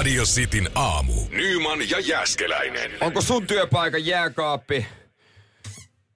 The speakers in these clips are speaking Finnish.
Radio Cityn aamu. Nyman ja Jäskeläinen. Onko sun työpaikan jääkaappi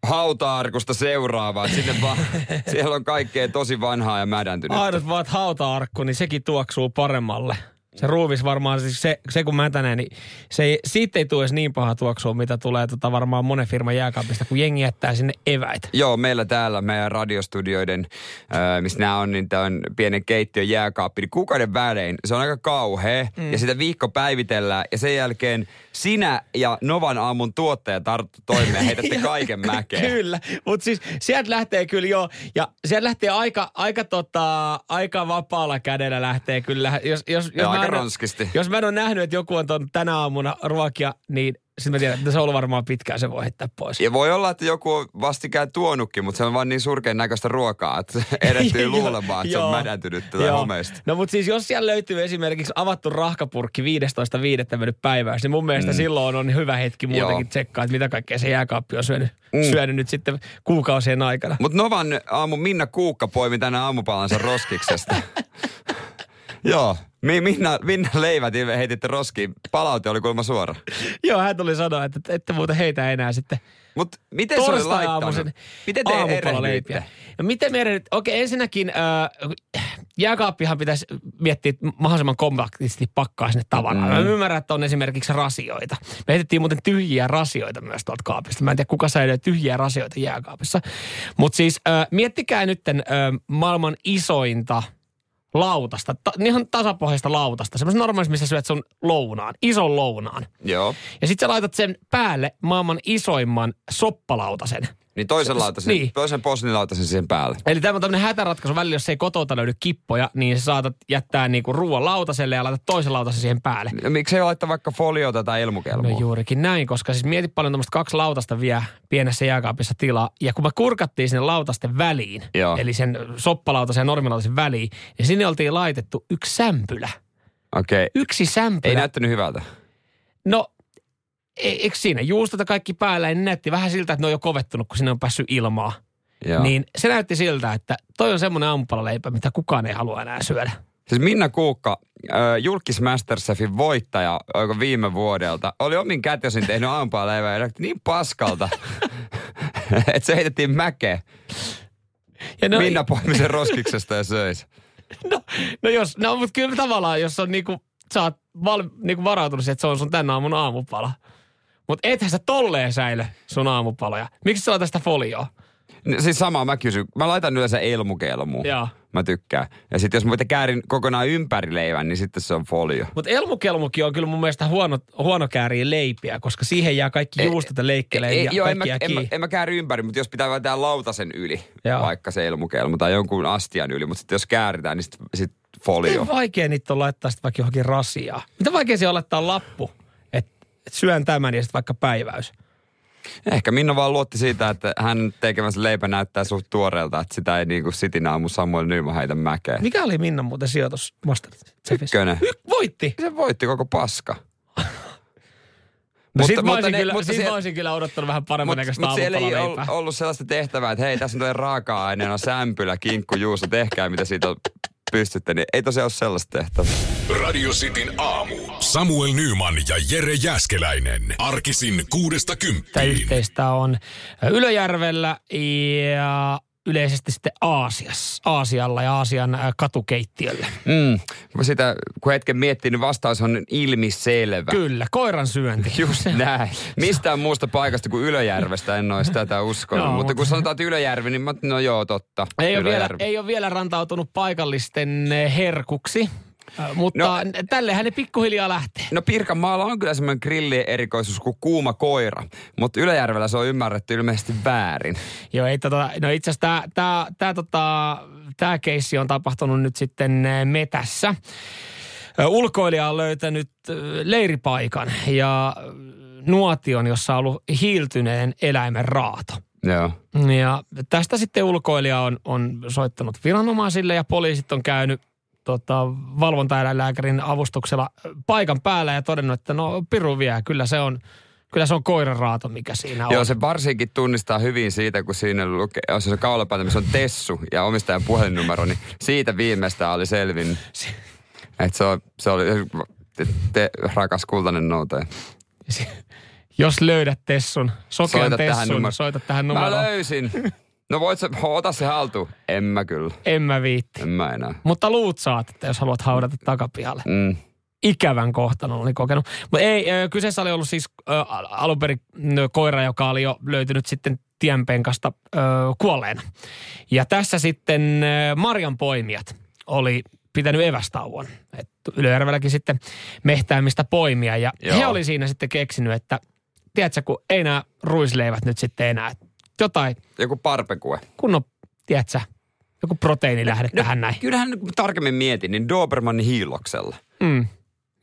hauta-arkusta seuraava? Sinne vaan, siellä on kaikkea tosi vanhaa ja mädäntynyt. Ainut vaan, että hauta-arkku, niin sekin tuoksuu paremmalle. Se ruuvis varmaan, siis se, se kun mätänee, niin se ei, siitä ei tule edes niin paha tuoksua, mitä tulee tota varmaan monen firman jääkaapista, kun jengi jättää sinne eväitä. Joo, meillä täällä meidän radiostudioiden, äh, missä nämä on, niin tämä on pienen keittiön jääkaappi, niin kuukauden välein, se on aika kauhea, mm. ja sitä viikko päivitellään, ja sen jälkeen sinä ja Novan aamun tuottaja tarttu toimeen heitätte kaiken mäkeen. Kyllä, mutta siis sieltä lähtee kyllä jo, ja sieltä lähtee aika, aika, tota, aika vapaalla kädellä lähtee kyllä. Jos, jos, jos, mä en, ronskisti. jos mä en ole nähnyt, että joku on ton tänä aamuna ruokia, niin sitten mä tiedän, että se on ollut varmaan pitkään, se voi heittää pois. Ja voi olla, että joku on vastikään tuonutkin, mutta se on vaan niin surkean näköistä ruokaa, että erehtyy Joo, luulemaan, että se on mädäntynyt tätä homeista. No mutta siis jos siellä löytyy esimerkiksi avattu rahkapurkki 15.5. mennyt päiväys, niin mun mielestä mm. silloin on hyvä hetki muutenkin tsekkaa, että mitä kaikkea se jääkaappi on syönyt, Mm. mm. syönyt nyt sitten kuukausien aikana. Mutta Novan aamu Minna Kuukka poimi tänään aamupalansa roskiksesta. Joo. Mi- Minna, Minna leivät heititte roskiin. Palaute oli kuulemma suora. Joo, hän tuli sanoa, että ette muuten heitä enää sitten Mutta miten se oli laittanut? Miten te erehdyitte? No miten me erehdyitte? Okei, ensinnäkin äh, jääkaappihan pitäisi miettiä mahdollisimman kompaktisti pakkaa sinne tavaraan. Mm. Mä ymmärrän, että on esimerkiksi rasioita. Me heitettiin muuten tyhjiä rasioita myös tuolta kaapista. Mä en tiedä, kuka säilyy tyhjiä rasioita jääkaapissa. Mutta siis äh, miettikää nyt äh, maailman isointa lautasta, ta, ihan tasapohjaista lautasta, semmoisen normaalista, missä syöt sun lounaan, ison lounaan. Joo. Ja sit sä laitat sen päälle maailman isoimman soppalautasen. Niin toisen lautasen, niin. toisen poslilautasen siihen päälle. Eli tämä on tämmöinen hätäratkaisu välillä, jos ei kotota löydy kippoja, niin sä saatat jättää niinku ruoan lautaselle ja laitat toisen lautasen siihen päälle. No, Miksi ei laittaa vaikka foliota tai elmukelmua? No juurikin näin, koska siis mieti paljon tämmöistä kaksi lautasta vie pienessä jääkaapissa tilaa. Ja kun me kurkattiin sinne lautasten väliin, Joo. eli sen soppalautasen ja normilautasen väliin, niin sinne oltiin laitettu yksi sämpylä. Okei. Okay. Yksi sämpylä. Ei näyttänyt hyvältä. No, eikö siinä juustot ja kaikki päällä, niin näytti vähän siltä, että ne on jo kovettunut, kun sinne on päässyt ilmaa. Joo. Niin se näytti siltä, että toi on semmoinen aamupalaleipä, mitä kukaan ei halua enää syödä. Siis Minna Kuukka, Julkis Masterchefin voittaja oiko viime vuodelta, oli omin kätösin tehnyt aamupaleivää ja näytti niin paskalta, että se heitettiin mäkeen. Ja no, Minna poimi sen roskiksesta ja söi sen. no, no, jos, no mutta kyllä tavallaan, jos on niinku, sä oot val, niinku varautunut siihen, että se on sun tän aamun aamupala. Mutta ethän sä tolleen säilö sun aamupaloja. Miksi sä laitat sitä folioa? Niin, Siis samaa mä kysyn. Mä laitan yleensä elmukelmuun. Joo. Mä tykkään. Ja sitten jos mä käärin kokonaan ympäri leivän, niin sitten se on folio. Mutta elmukelmukin on kyllä mun mielestä huono, huono kääriä leipiä, koska siihen jää kaikki juustot ja leikkelee ja joo, en mä, en, mä, en mä kääri ympäri, mutta jos pitää vetää lautasen yli, Joo. vaikka se elmukelmu tai jonkun astian yli, mutta sitten jos kääritään, niin sitten sit folio. Miten vaikea niitä on laittaa sitten vaikka johonkin rasiaan? Mitä vaikea siellä on laittaa lappu, syön tämän ja sitten vaikka päiväys? Ehkä Minna vaan luotti siitä, että hän tekemänsä leipä näyttää suht tuoreelta, että sitä ei niinku sitin aamu Samuel Nyman heitä mäkeä. Mikä oli Minnan muuten sijoitus Masterchefissä? Ykkönen. Y- voitti! Se voitti koko paska. No Mutta- sit, mä mutta olisin ne- kyllä, mutta sit siellä- olisin kyllä odottanut vähän paremman Mutta näköistä mut siellä ei ol, aamupalaleipää. ollut sellaista tehtävää, että hei, tässä on toi raaka-aineena sämpylä, kinkku, juusto, tehkää mitä siitä on pystytte. Niin ei tosiaan ole sellaista tehtävää. Radio Cityn aamu. Samuel Nyman ja Jere Jäskeläinen. Arkisin kuudesta Tämä kymppiin. yhteistä on Ylöjärvellä ja yleisesti sitten Aasiassa, Aasialla ja Aasian äh, katukeittiöllä. Mm. Sitä, kun hetken miettii, niin vastaus on ilmiselvä. Kyllä, koiran syönti. Just näin. Mistään muusta paikasta kuin Ylöjärvestä en olisi tätä uskonut. Joo, mutta mutta- kun sanotaan, että Ylöjärvi, niin mä, no joo, totta. Ei ole, vielä, ei ole vielä rantautunut paikallisten eh, herkuksi, mutta No. tällehän ne pikkuhiljaa lähtee. No Pirkanmaalla on kyllä semmoinen grillierikoisuus kuin kuuma koira, mutta Ylöjärvellä se on ymmärretty ilmeisesti väärin. Joo, ei tota, no itse asiassa tämä tää, tää, tota, tää keissi on tapahtunut nyt sitten metässä. Ulkoilija on löytänyt leiripaikan ja nuotion, jossa on ollut hiiltyneen eläimen raato. Joo. Ja tästä sitten ulkoilija on, on soittanut viranomaisille ja poliisit on käynyt tota, valvontaeläinlääkärin avustuksella paikan päällä ja todennut, että no piru vie, kyllä se on, kyllä se on koiran raato, mikä siinä on. Joo, se varsinkin tunnistaa hyvin siitä, kun siinä lukee, jos se kaulapaita, missä on Tessu ja omistajan puhelinnumero, niin siitä viimeistä oli selvinnyt. Että se, on, se oli te, te, rakas kultainen noutaja. Jos löydät Tessun, sokean Soita tähän Tessun, numero- soita tähän Mä numeroon. löysin. No voit sä, ota se haltuun. En mä kyllä. En mä viitti. En mä enää. Mutta luut saat, että jos haluat haudata takapihalle. Mm. Ikävän kohtalon oli kokenut. Mutta ei, kyseessä oli ollut siis al- alun perin ö, koira, joka oli jo löytynyt sitten tienpenkasta ö, kuolleena. Ja tässä sitten ö, Marjan poimijat oli pitänyt evästauon. Et Ylöjärvelläkin sitten mehtäämistä poimia. Ja Joo. he oli siinä sitten keksinyt, että tiedätkö, kun ei nämä ruisleivät nyt sitten enää. Jotain Joku parpekue. kunnon, tiedätkö, joku proteiinilähde tähän näin. Kyllähän kun tarkemmin mietin, niin Dobermannin hiiloksella. Mm.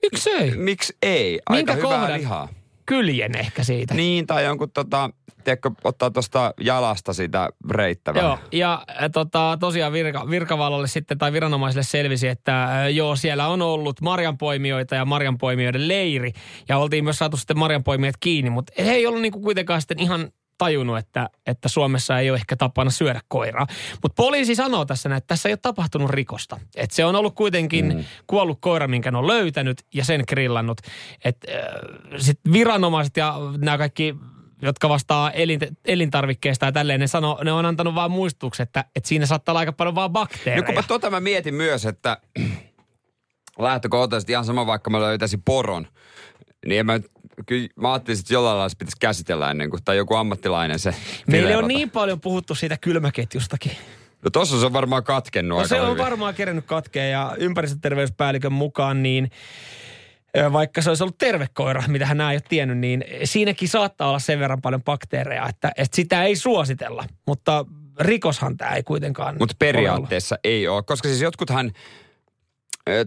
Miksi ei? Miksi ei? Aika Minkä hyvää kohdan? lihaa. Kyljen ehkä siitä. Niin, tai jonkun tota, tiedätkö, ottaa tuosta jalasta sitä reittävää. Joo, ja ä, tota, tosiaan virka, virkavallalle sitten tai viranomaisille selvisi, että ä, joo, siellä on ollut marjanpoimijoita ja marjanpoimijoiden leiri. Ja oltiin myös saatu sitten marjanpoimijat kiinni, mutta he ei ollut niinku kuitenkaan sitten ihan tajunnut, että, että Suomessa ei ole ehkä tapana syödä koiraa. Mutta poliisi sanoo tässä, että tässä ei ole tapahtunut rikosta. Että se on ollut kuitenkin mm. kuollut koira, minkä ne on löytänyt ja sen grillannut. Että äh, sitten viranomaiset ja nämä kaikki jotka vastaa elin, elintarvikkeista ja tälleen, ne, sano, ne on antanut vaan muistutuksen, että, että siinä saattaa olla aika paljon vaan bakteereja. No kun mä tota mä mietin myös, että lähtökohtaisesti ihan sama vaikka mä löytäisin poron, niin en mä, kyllä mä ajattelin, että jollain lailla pitäisi käsitellä ennen kuin, tai joku ammattilainen se Meillä on niin paljon puhuttu siitä kylmäketjustakin. No tossa se on varmaan katkennut No aika se on hyvin. varmaan kerennyt katkea ja ympäristöterveyspäällikön mukaan niin vaikka se olisi ollut terve koira, mitä hän ei ole tiennyt, niin siinäkin saattaa olla sen verran paljon bakteereja, että, että sitä ei suositella. Mutta rikoshan tämä ei kuitenkaan Mutta ole periaatteessa ei ole, koska siis jotkuthan,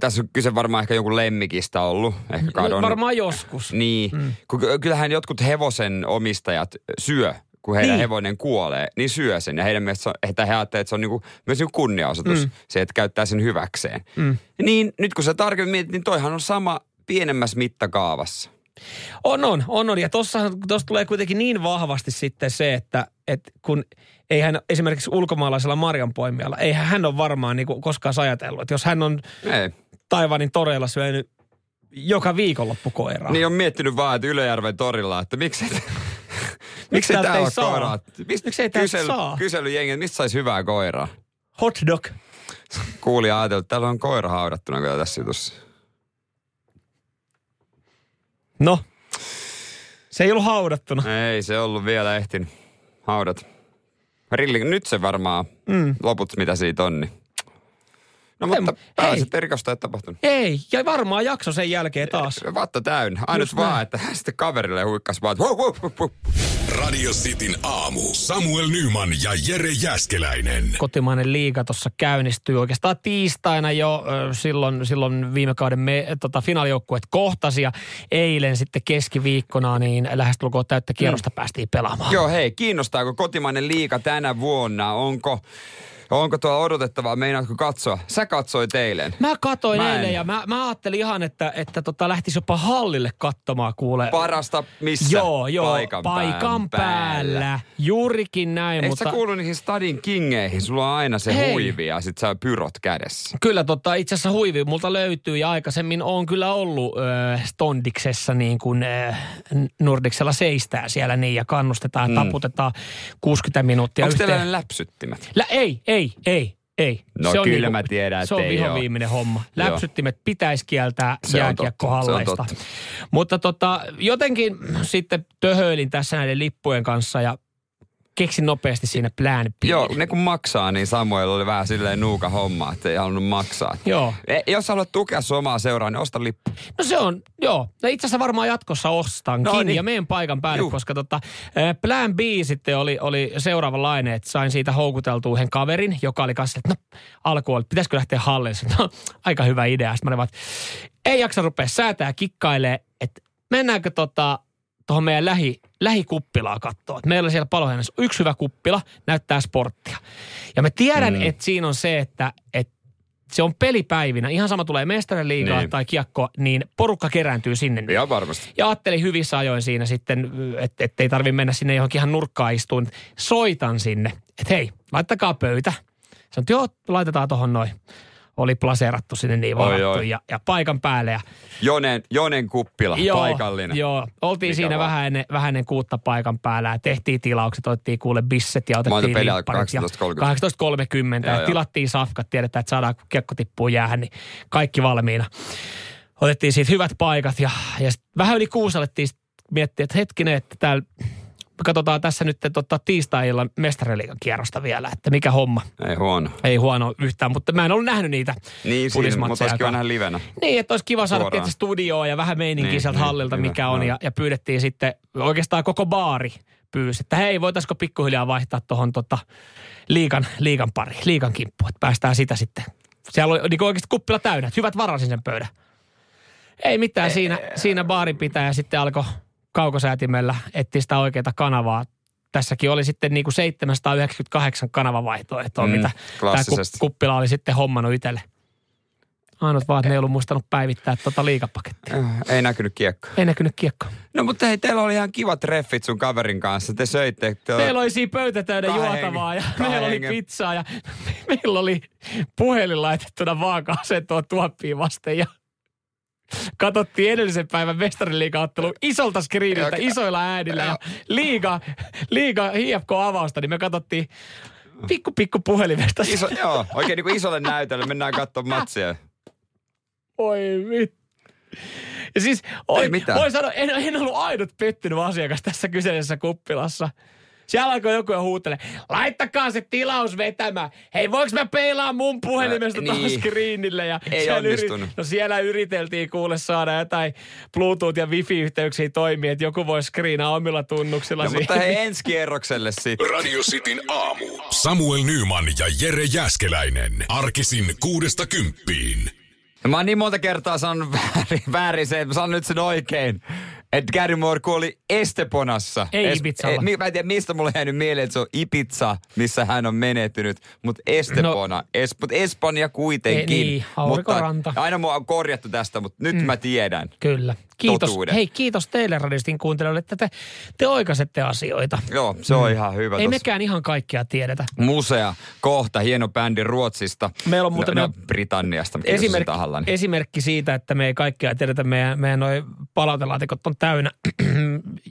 tässä on kyse varmaan ehkä jonkun lemmikistä ollut, ehkä ollut. No, kadonnut. varmaan joskus. Niin, mm. kun ky- kyllähän jotkut hevosen omistajat syö, kun heidän Niin. niin. hevonen kuolee, niin syö sen. Ja heidän mielestä että he ajattelevat, että se on niinku, myös niinku kunniaosoitus, mm. se, että käyttää sen hyväkseen. Mm. Niin nyt kun sä tarkemmin mietit, niin toihan on sama pienemmässä mittakaavassa. On, on, on, on. Ja tuossa tulee kuitenkin niin vahvasti sitten se, että, että kun eihän esimerkiksi ulkomaalaisella marjanpoimijalla, eihän hän ole varmaan niin koskaan ajatellut, että jos hän on Ei. Taivanin toreilla syönyt joka viikonloppu koiraa. Niin on miettinyt vaan, että Ylöjärven torilla, että miksi Miksi täältä tää ei saa? koiraa? Mistä Miksi ei kysely, saa? Kyselyjengi, että mistä saisi hyvää koiraa? Hot dog. Kuuli ja ajatellut, että täällä on koira haudattuna kyllä tässä jutussa. No, se ei ollut haudattuna. Ei se ollut vielä ehtinyt haudat. Rilli, nyt se varmaan mm. loput, mitä siitä on. Niin. No mutta Em, pääset hei. rikosta ei tapahtunut. Ei, ja varmaan jakso sen jälkeen taas. Vatta täynnä. Ainut Just vaan, näin. että sitten kaverille huikkas vaan, wow, wow, wow, wow. Radio Cityn aamu. Samuel Nyman ja Jere Jäskeläinen. Kotimainen liiga tuossa käynnistyy oikeastaan tiistaina jo. Silloin, silloin viime kauden me, tota, finaalijoukkueet kohtasi ja eilen sitten keskiviikkona niin lähestulkoon täyttä kierrosta mm. päästiin pelaamaan. Joo, hei, kiinnostaako kotimainen liiga tänä vuonna? Onko, onko tuolla odotettavaa? Meinaatko katsoa? Sä katsoit eilen. Mä katoin Mä en. eilen ja mä, mä ajattelin ihan, että, että tota lähtisi jopa hallille katsomaan kuule. Parasta missä? Joo, joo, Paikan, paikan pään päällä. Juurikin näin, Eikö mutta... sä kuulu niihin stadin kingeihin? Sulla on aina se Hei. huivi ja sit sä pyrot kädessä. Kyllä tota, itse asiassa huivi multa löytyy ja aikaisemmin on kyllä ollut ö, Stondiksessa niin kuin ö, Nordiksella seistää siellä niin ja kannustetaan ja taputetaan 60 minuuttia Onko teillä yhteen. ne läpsyttimet? Lä, ei, ei, ei, ei. No kyllä mä tiedän, Se on että ei viho oo. viimeinen homma. Läpsyttimet pitäisi kieltää Se on jääkiekkohalleista. se on Mutta tota, jotenkin sitten töhöilin tässä näiden lippujen kanssa ja keksin nopeasti siinä plan B. Joo, ne kun maksaa, niin Samuel oli vähän silleen nuuka homma, että ei halunnut maksaa. Joo. E, jos haluat tukea sun omaa seuraa, niin osta lippu. No se on, joo. No itse asiassa varmaan jatkossa ostankin No niin. ja meen paikan päälle, Juh. koska tota, eh, plan B sitten oli, oli seuraavanlainen, että sain siitä houkuteltua yhden kaverin, joka oli kanssa, että no alkuun, että pitäisikö lähteä hallille. No, aika hyvä idea. Sitten mä olin vaan, että ei jaksa rupea säätää kikkailee, että mennäänkö tota tuohon meidän lähi, lähikuppilaa katsoa. Et meillä on siellä Paloheinässä yksi hyvä kuppila, näyttää sporttia. Ja mä tiedän, mm. että siinä on se, että, että se on pelipäivinä. Ihan sama tulee mestarien liigaa Niin. tai kiekko, niin porukka kerääntyy sinne. Ihan varmasti. Ja ajattelin hyvissä ajoin siinä sitten, että et ei tarvi mennä sinne johonkin ihan nurkkaan istuun. Soitan sinne, että hei, laittakaa pöytä. Sanoin, että joo, laitetaan tuohon noin. Oli plaseerattu sinne niin Oi, varattu oi. ja, ja paikan päälle. Ja Jonen, Jonen kuppila, joo, paikallinen. Joo, oltiin Mikä siinä vaan. vähän ennen, vähän ennen kuutta paikan päällä ja tehtiin tilaukset, otettiin kuule bisset ja otettiin limpparit ja 18.30. 18.30 Joo, ja joo. tilattiin safkat, tiedetään, että saadaan kun kiekko tippuu jäähän, niin kaikki valmiina. Otettiin siitä hyvät paikat ja, ja vähän yli kuusi alettiin miettiä, että hetkinen, että täällä me katsotaan tässä nyt tota, tiistai-illan kierrosta vielä, että mikä homma. Ei huono. Ei huono yhtään, mutta mä en ollut nähnyt niitä Niin, siinä, mutta olisi kiva nähdä livenä. Niin, että olisi kiva saada tietysti studioa ja vähän meininkiä Niin, sieltä niin, hallilta, hyvä, mikä on. Ja, ja pyydettiin sitten, oikeastaan koko baari pyysi, että hei, voitaisiko pikkuhiljaa vaihtaa tuohon tota, liikan, liikan pari, liikan kimppu, että päästään sitä sitten. Siellä oli niin oikeasti kuppila täynnä, että hyvät varasin sen pöydän. Ei mitään, siinä, siinä baarin pitää sitten alkoi kaukosäätimellä etsiä sitä oikeaa kanavaa. Tässäkin oli sitten niin kuin 798 kanavavaihtoehtoa, Mm, mitä tämä kuppila oli sitten hommannut itselle. Ainut vaan, että ne ei ollut muistanut päivittää tuota liikapakettia. Äh, Ei näkynyt kiekko. Ei näkynyt kiekko. No mutta hei, teillä oli ihan kivat treffit sun kaverin kanssa. Te söitte. Te Meillä oli siinä pöytä täynnä Kahden juotavaa ja meillä oli pizzaa ja meillä oli puhelin laitettuna vaaka-asentoon tuoppiin vasten ja katsottiin edellisen päivän mestariliiga-ottelu isolta screeniltä, Joo, isoilla äänillä ja liiga, liiga HFK-avausta, niin me katsottiin pikku pikku puhelimesta. Iso, joo, oikein niin kuin isolle näytölle. Mennään katsomaan matsia. Oi vittu. Ja siis, oi, voi sanoa, en, en ollut ainut pettynyt asiakas tässä kyseisessä kuppilassa. Siellä alkoi joku jo huutele, laittakaa se tilaus vetämään. Hei, voiko mä peilaa mun puhelimesta tuohon niin. screenille? Ja Ei siellä onnistunut. no siellä yriteltiin kuule saada jotain Bluetooth- ja Wifi-yhteyksiä toimia, että joku voi screenaa omilla tunnuksilla No, siihen. mutta hei, ensi kierrokselle sitten. Radio Cityn aamu. Samuel Nyman ja Jere Jäskeläinen. Arkisin kuudesta kymppiin. Ja Mä oon niin monta kertaa sanonut väärin, väärin se, että mä sanon nyt sen oikein. Että Gary Moore kuoli Esteponassa. Ei Ibizalla. mi- mä en tiedä, mistä mulle jäänyt mieleen, että se on Ibiza, missä hän on menehtynyt. Mutta Estepona. No, es, mut Espanja kuitenkin. Ei, niin, aurinkoranta. Mutta aina mua on korjattu tästä, mutta nyt mm. mä tiedän. Kyllä. Kiitos. Totuuden. Hei, kiitos teille radistin kuuntelijoille, että te, te oikaisette asioita. Joo, se on ihan hyvä. Mm. Ei tossa. mekään ihan kaikkea tiedetä. Musea, kohta, hieno bändi Ruotsista. Meillä on muuten- no, no, Britanniasta, Esimerkki, Esimerk... tahalla. Niin. esimerkki siitä, että me ei kaikkea tiedetä, meidän, meidän noi palautelaatikot on täynnä.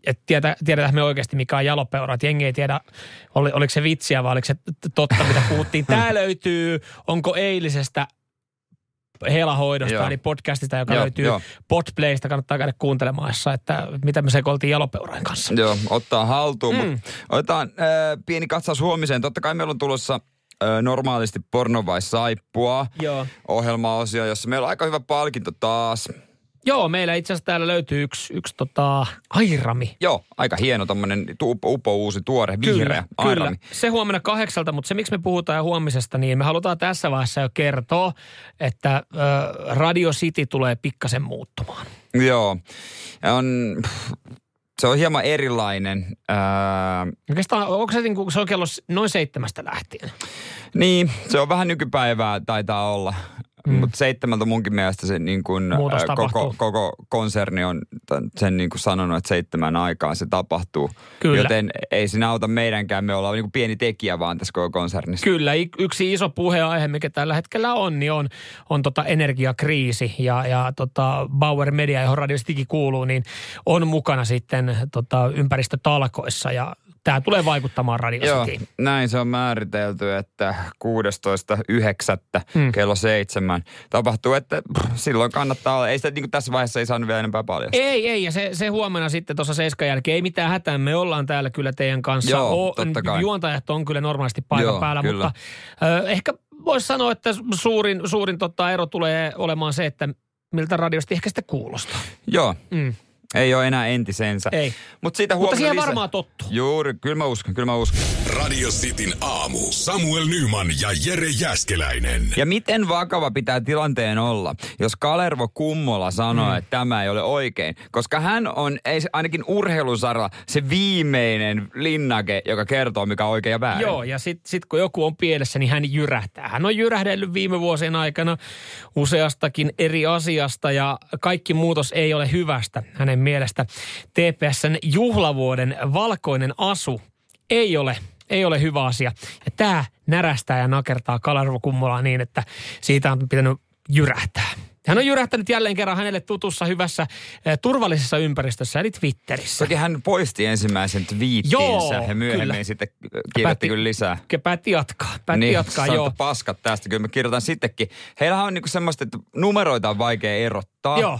Että tiedä, tiedetään me oikeasti mikä on jalopeura. Että jengi ei tiedä, oli, oliko se vitsiä vai oliko se totta, mitä puhuttiin. Tämä löytyy, onko eilisestä helahoidosta, Joo. eli podcastista, joka Joo, löytyy joo. Podplaysta. Kannattaa käydä kuuntelemassa, että mitä me sekoiltiin jalopeurain kanssa. Joo, ottaa haltuun. Mm. Mm. Otetaan äh, pieni katsaus huomiseen. Totta kai meillä on tulossa äh, normaalisti porno vai saippua Joo. ohjelmaosio, jossa meillä on aika hyvä palkinto taas. Joo, meillä itse asiassa täällä löytyy yksi, yksi tota, airami. Joo, aika hieno tommonen tu- upo uusi tuore vihreä airami. Se huomenna kahdeksalta, mutta se miksi me puhutaan huomisesta, niin me halutaan tässä vaiheessa jo kertoa, että ö, Radio City tulee pikkasen muuttumaan. Joo, on, se on hieman erilainen. Äh, Oikeastaan, onko se, niin kuin, se on kello noin seitsemästä lähtien? niin, se on vähän nykypäivää taitaa olla. Mm. Mutta seitsemältä munkin mielestä se niin ää, koko, tapahtuu. koko konserni on sen niin kuin sanonut, että seitsemän aikaan se tapahtuu. Kyllä. Joten ei siinä auta meidänkään, me ollaan niin kuin pieni tekijä vaan tässä koko konsernissa. Kyllä, yksi iso puheenaihe, mikä tällä hetkellä on, niin on, on tota energiakriisi ja, ja tota Bauer Media, johon Radio kuuluu, niin on mukana sitten tota ympäristötalkoissa ja tämä tulee vaikuttamaan Radio Joo, näin se on määritelty, että 16.9. Hmm. Mm. kello seitsemän tapahtuu, että pff, silloin kannattaa olla. Ei sitä niin tässä vaiheessa ei saanut vielä enempää paljon. Ei, ei, ja se, se huomenna sitten tuossa seiskan jälkeen, ei mitään hätää, me ollaan täällä kyllä teidän kanssa. Joo, totta kai. Juontajat on kyllä normaalisti paikan Joo, päällä, kyllä. mutta ö, ehkä voisi sanoa, että suurin, suurin tota ero tulee olemaan se, että miltä radiosti ehkä sitten kuulostaa. Joo, Mm. Ei ole enää entisensä. Ei. Mut siitä Mutta siihen lisää. varmaan tottuu. Juuri, kyllä mä uskon, kyllä mä uskon. Radio Cityn aamu. Samuel Nyman ja Jere Jäskeläinen. Ja miten vakava pitää tilanteen olla, jos Kalervo Kummola sanoo, mm. että tämä ei ole oikein? Koska hän on ei, ainakin urheilusaralla se viimeinen linnake, joka kertoo, mikä on oikein ja väärin. Joo, ja sitten sit kun joku on pielessä, niin hän jyrähtää. Hän on jyrähdellyt viime vuosien aikana useastakin eri asiasta ja kaikki muutos ei ole hyvästä hänen mielestä. TPSn juhlavuoden valkoinen asu ei ole ei ole hyvä asia. Ja tämä närästää ja nakertaa Kalarvo Kummolaa niin, että siitä on pitänyt jyrähtää. Hän on jyrähtänyt jälleen kerran hänelle tutussa hyvässä eh, turvallisessa ympäristössä, eli Twitterissä. Toki hän poisti ensimmäisen twiittinsä Joo, ja myöhemmin kyllä. sitten kirjoitti kyllä lisää. Päätti jatkaa. Päätti niin, jatkaa, joo. paskat tästä. Kyllä mä kirjoitan sittenkin. Heillähän on niinku semmoista, että numeroita on vaikea erottaa. Joo.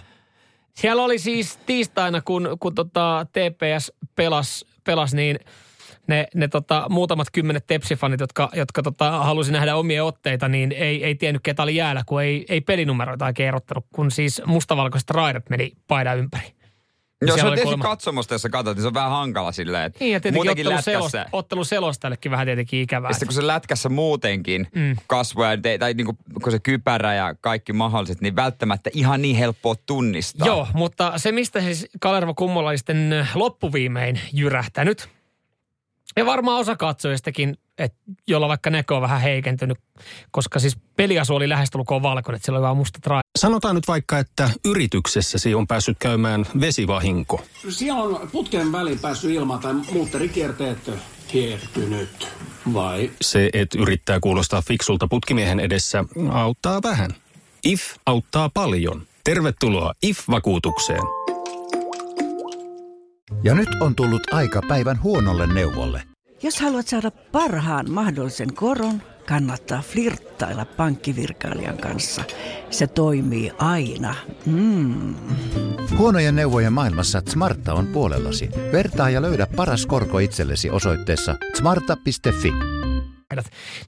Siellä oli siis tiistaina, kun, kun tota TPS pelas, pelas niin ne, ne tota, muutamat kymmenet tepsifanit, jotka, jotka tota, halusi nähdä omia otteita, niin ei, ei tiennyt ketä oli jäällä, kun ei, ei pelinumeroita oikein erottanut, kun siis mustavalkoiset raidat meni paidan ympäri. Joo, se Siellä on tietysti kuulemma- katsomosta, jos sä katsot, niin se on vähän hankala silleen. Että Niin, ja tietenkin muutenkin ottelu, lätkässä, selost, ottelu selostajallekin vähän tietenkin ikävää. ja sitten kun se lätkässä muutenkin mm. kasvoja, te- tai niinku, kun se kypärä ja kaikki mahdolliset, niin välttämättä ihan niin helppoa tunnistaa. Joo, mutta se mistä siis Kalervo Kummola sitten loppuviimein jyrähtänyt. Ja varmaan osa katsojistakin, että jolla vaikka näkö on vähän heikentynyt, koska siis peliasu oli lähestulkoon valkoinen, että siellä oli vaan mustat rajat. Sanotaan nyt vaikka, että yrityksessäsi on päässyt käymään vesivahinko. Siellä on putken väliin päässyt ilma tai muutterikierteet hiertynyt. Vai Se, että yrittää kuulostaa fiksulta putkimiehen edessä, auttaa vähän. IF auttaa paljon. Tervetuloa IF-vakuutukseen. Ja nyt on tullut aika päivän huonolle neuvolle. Jos haluat saada parhaan mahdollisen koron, kannattaa flirttailla pankkivirkailijan kanssa. Se toimii aina. Mm. Huonojen neuvojen maailmassa Smarta on puolellasi. Vertaa ja löydä paras korko itsellesi osoitteessa smarta.fi.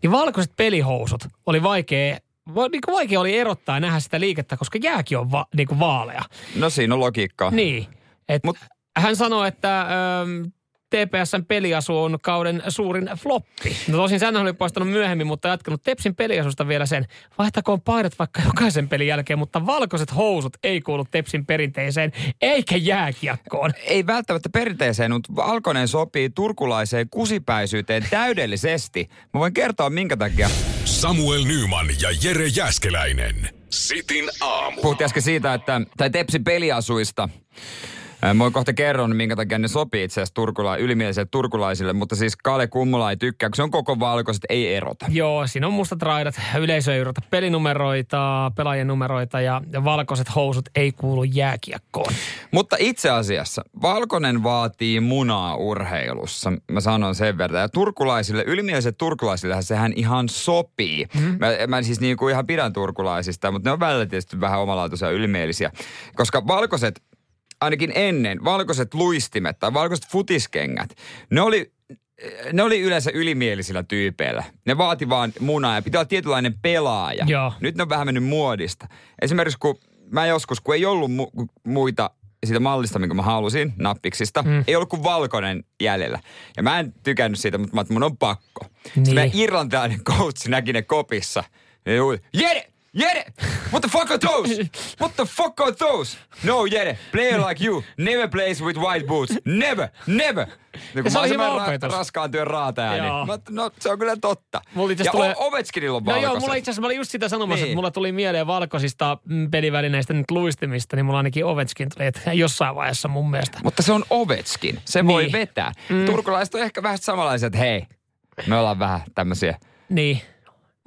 Niin valkoiset pelihousut oli vaikea, va- niin kuin vaikea oli erottaa ja nähdä sitä liikettä, koska jääkin on va, niin kuin vaalea. No siinä on logiikkaa. Niin. Et Mut- hän sanoi, että ähm, TPSn peliasu on kauden suurin floppi. No tosin sen oli poistanut myöhemmin, mutta jatkanut Tepsin peliasusta vielä sen. Vaihtakoon paidat vaikka jokaisen pelin jälkeen, mutta valkoiset housut ei kuulu Tepsin perinteeseen, eikä jääkiekkoon. Ei välttämättä perinteeseen, mutta valkoinen sopii turkulaiseen kusipäisyyteen täydellisesti. Mä voin kertoa minkä takia. Samuel Nyman ja Jere Jäskeläinen. Sitin aamu. Puhuttiin äsken siitä, että, tai Tepsin peliasuista. Mä kohta kerron, minkä takia ne sopii itse asiassa turkula, ylimielisille turkulaisille, mutta siis Kale Kummola ei tykkää, kun se on koko valkoiset, ei erota. Joo, siinä on mustat raidat, yleisö ei erota pelinumeroita, pelaajien numeroita ja, ja valkoiset housut ei kuulu jääkiekkoon. Mutta itse asiassa valkoinen vaatii munaa urheilussa. Mä sanon sen verran. Ja turkulaisille, ylimielisille turkulaisille sehän ihan sopii. Mm. Mä, mä siis niin kuin ihan pidän turkulaisista, mutta ne on välillä tietysti vähän omalaatuisia ylimielisiä. Koska valkoiset, ainakin ennen, valkoiset luistimet tai valkoiset futiskengät, ne oli ne oli yleensä ylimielisilä tyypeillä. Ne vaati vaan munaa ja pitää olla tietynlainen pelaaja. Joo. Nyt ne on vähän mennyt muodista. Esimerkiksi kun mä joskus, kun ei ollut mu- muita siitä mallista, minkä mä halusin, nappiksista, mm. ei ollut kuin valkoinen jäljellä. Ja mä en tykännyt siitä, mutta mä mun on pakko. Niin. Sitten mä irlantilainen coach näki ne kopissa. Ja Jere! Jere! What the fuck are those? What the fuck are those? No, Jere, player like you never plays with white boots. Never, never. Niin kun se mä oon hyvä opetus. raskaan työn raataja, niin mä, no se on kyllä totta. Mulla ja tulee- o- Ovechkinilla on No joo, valkoiset. mulla itse asiassa, mä olin just sitä sanomassa, Niin. että mulla tuli mieleen valkoisista mm, pelivälineistä nyt luistimista, niin mulla ainakin Ovechkin tuli, että jossain vaiheessa mun mielestä. Mutta se on Ovechkin. Se voi Niin. vetää. Mm. Turkulaiset on ehkä vähän samanlaisia, että hei, me ollaan vähän tämmöisiä, Niin.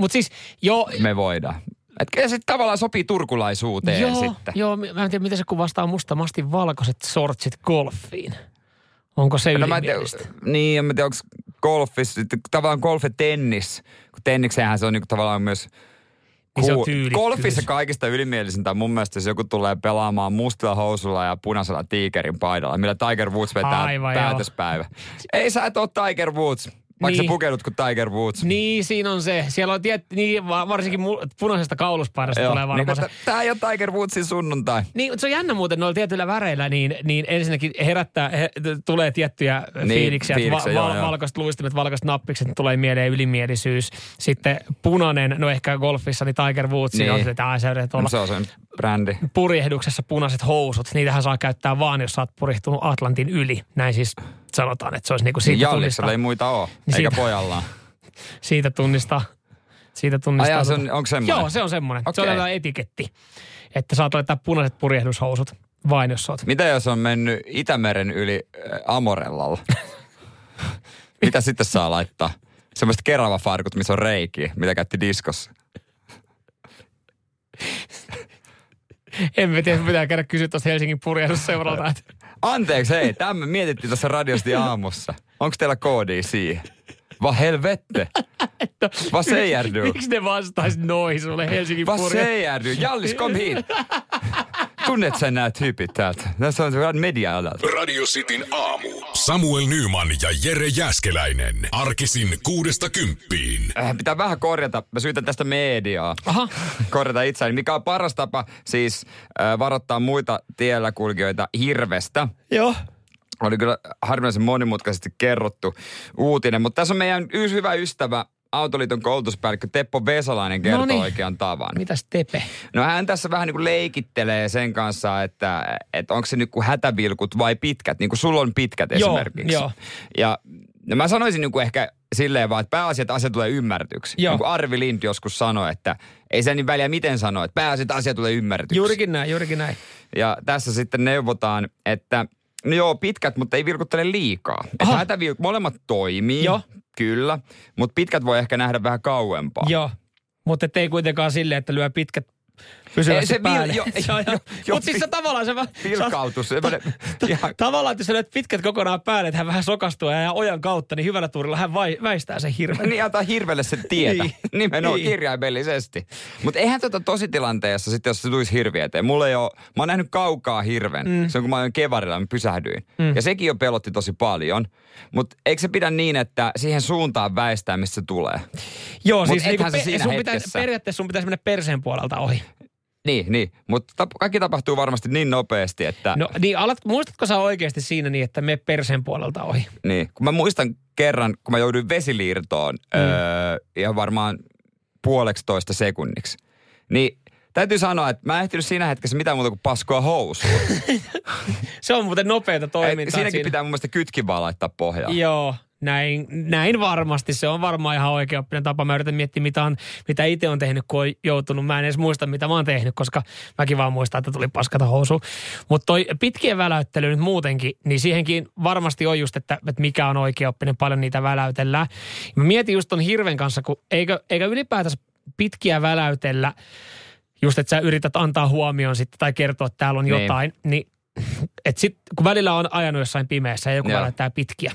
Mutta siis, joo, me voidaan. Kyllä se tavallaan sopii turkulaisuuteen joo, sitten. joo, mä en tiedä, miten se kuvastaa mustamasti valkoiset sortsit golfiin. Onko se No mä en tiedä, ylimielistä? niin, en mä tiedä, onko golfissa, tavallaan golf ja tennis, kun tennikseenhän se on niinku tavallaan myös Niin se on cool. tyylikkyys. Golfissa kaikista ylimielisintä mun mielestä, jos joku tulee pelaamaan mustilla housulla ja punaisella tiikerin paidalla, millä Tiger Woods vetää Aivan, joo. päätöspäivä. Ei sä et ole Tiger Woods. Vaikka Niin. sä pukeudut kuin Tiger Woods. Niin, siinä on se. Siellä on tiet, niin, va- varsinkin mu- punaisesta kauluspaidasta Joo. tulee varmaan se. Niin, tää ei ole Tiger Woodsin sunnuntai. Niin, se on jännä muuten noilla tietyillä väreillä, niin, niin ensinnäkin herättää, he, tulee tiettyjä Niin, fiiliksiä, fiiliksiä, va- joo. valkoiset luistimet, valkoiset nappikset, niin tulee mieleen ylimielisyys. Sitten punainen, no ehkä golfissa, niin Tiger Woods, niin. Niin. on se, että yrität olla se on sen brändi. purjehduksessa punaiset housut. Niitähän saa käyttää vaan, jos sä oot purjehtunut Atlantin yli. Näin siis sanotaan, että se olisi niinku siitä Jalliksella tunnistaa, ei muita ole, Niin eikä siitä- pojallaan. siitä tunnistaa. Siitä tunnistaa. Ai jaa, se on- onko semmoinen? Joo, se on semmoinen. Se on etiketti, että saat laittaa punaiset purjehdushousut vain, jos oot. Mitä jos on mennyt Itämeren yli äh, Amorellalla? Mitä sitten saa laittaa? Semmoiset kerava farkut, missä on reikiä, mitä käytti diskossa. En mä tiedä, pitää käydä kysyä tuosta Helsingin purjehdusseuralta. Että Anteeksi, hei, tämä mietittiin tuossa radiosti aamussa. Onko teillä koodi siihen? Va helvette. Va seijärdy. miksi ne vastais noin sulle Helsingin Va seijärdy. Jallis, kom hit. Tunnet sä nämä tyypit täältä? Tässä on media Radio Cityn aamu. Samuel Nyman ja Jere Jäskeläinen. Arkisin kuudesta kymppiin. Äh, pitää vähän korjata. Mä syytän tästä mediaa. Aha. Korjata itseäni. Mikä on paras tapa siis äh, varoittaa muita tiellä kulkijoita hirvestä. Joo. Oli kyllä harvinaisen monimutkaisesti kerrottu uutinen. Mutta tässä on meidän yksi hyvä ystävä, Autoliiton koulutuspäällikkö Teppo Vesalainen kertoo Noniin. oikean tavan. Mitäs Tepe? No hän tässä vähän niin kuin leikittelee sen kanssa, että, että onko se nyt kuin hätävilkut vai pitkät, niin kuin sulla on pitkät Joo, esimerkiksi. joo. Ja no mä sanoisin niin kuin ehkä silleen vaan, että pääasia, että asia tulee ymmärretyksi. Joo. Niin kuin Arvi Lind joskus sanoi, että ei se niin väliä miten sanoo, että pääasia, että asia tulee ymmärretyksi. Juurikin näin, juurikin näin. Ja tässä sitten neuvotaan, että no joo, pitkät, mutta ei vilkuttele liikaa. Että Aha. hätävilk, molemmat toimii, Joo. kyllä, mutta pitkät voi ehkä nähdä vähän kauempaa. Joo. Mutta ei kuitenkaan silleen, että lyö pitkät pysyvästi se päälle. jo- Joo, joo. jo- Mutta siis se tavallaan se... vaan- Vilkautus. semmoinen ihan- Tavallaan, että jos lyöt pitkät kokonaan päälle, että hän vähän sokastuu ja ojan kautta, niin hyvällä tuurilla hän vai, väistää sen hirveän. Niin antaa hirvelle sen tietä. Niin. Nimenomaan Niin. kirjaimellisesti. Mutta eihän tota tositilanteessa sitten, jos se tulisi hirviö eteen. Mulla ei ole, mä oon nähnyt kaukaa hirven. Mm. Se on kun mä ajoin kevarilla, mä pysähdyin. Mm. Ja sekin jo pelotti tosi paljon. Mutta eikö se pidä niin, että siihen suuntaan väistää, missä se tulee? Joo, Mut siis niinku sä pe- siinä sun pitäisi, periaatteessa sun pitäisi mennä perseen puolelta ohi. Niin, niin. Mutta tap- kaikki tapahtuu varmasti niin nopeasti, että... No niin, alat, muistatko sä oikeasti siinä niin, että me perseen puolelta ohi? Niin, kun mä muistan kerran, kun mä jouduin vesiliirtoon mm. öö, ihan varmaan puoleksi toista sekunniksi. Niin täytyy sanoa, että mä en ehtinyt siinä hetkessä mitään muuta kuin paskoa housuun. Se on muuten nopeata toimintaa. Siinäkin siinä. pitää mun mielestä kytkin vaan laittaa pohjaan. Joo, näin, näin varmasti. Se on varmaan ihan oikeaoppinen tapa. Mä yritän miettiä, mitä, on, mitä itse on tehnyt, kun on joutunut. Mä en edes muista, mitä mä oon tehnyt, koska mäkin vaan muistan, että tuli paskata housu. Mutta toi pitkien väläyttely nyt muutenkin, niin siihenkin varmasti on just, että, että mikä on oikeaoppinen, paljon niitä väläytellään. Mä mietin just ton hirven kanssa, kun eikö, eikö ylipäätänsä pitkiä väläytellä, just että sä yrität antaa huomioon sitten tai kertoa, että täällä on Niin. jotain, niin et sit, kun välillä on ajanut jossain pimeässä ja joku Joo. väläyttää pitkiä,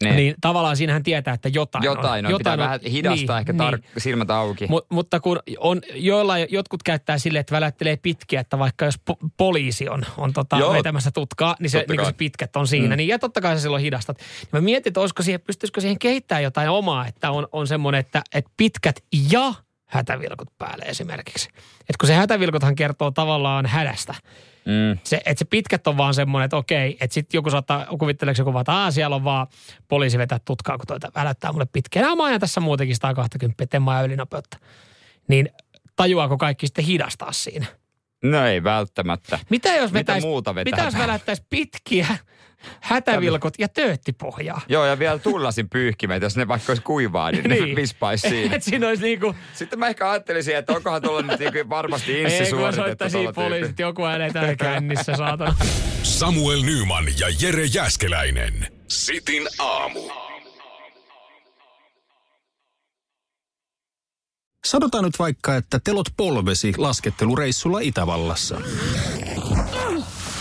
Niin. niin. niin tavallaan siinähän tietää, että jotain, Jotain on, pitää vähän hidastaa niin, ehkä tar- silmät auki. Mut, mutta kun on, joilla, jotkut käyttää sille, että välättelee pitkiä, että vaikka jos po- poliisi on, on tota Joo. vetämässä tutkaa, niin se, niin se pitkät on siinä. Mm. Mm. Niin, ja totta kai sä silloin hidastat. Niin mä mietin, että olisiko siihen, pystyisikö siihen kehittämään jotain omaa, että on, on semmoinen, että, että pitkät ja hätävilkut päälle esimerkiksi. Et kun se hätävilkuthan kertoo tavallaan hädästä. Mm. Se, että se pitkät on vaan semmoinen, että okei, että sitten joku saattaa, kuvitteleeko joku vaan, että Aa, siellä on vaan poliisi vetää tutkaa, kun toita välättää mulle pitkään. Mä ajan tässä muutenkin 120, että en mä ylinopeutta. Niin tajuaako kaikki sitten hidastaa siinä? No ei välttämättä. Mitä jos Mitä vetäisi, muuta vetää mitä jos välättäisi pitkiä hätävilkut ja tööttipohjaa? Joo, ja vielä tullasin pyyhkimet, jos ne vaikka olisi kuivaa, niin, niin. ne vispaisi siinä. Et siinä olisi niinku, Sitten mä ehkä ajattelisin, että onkohan tuolla nyt niinku varmasti inssi ei kun tyypillä. poliisit, joku äänee täällä kännissä, saatana. Samuel Nyman ja Jere Jäskeläinen. Sitin aamu. Sanotaan nyt vaikka, että telot polvesi laskettelureissulla Itävallassa.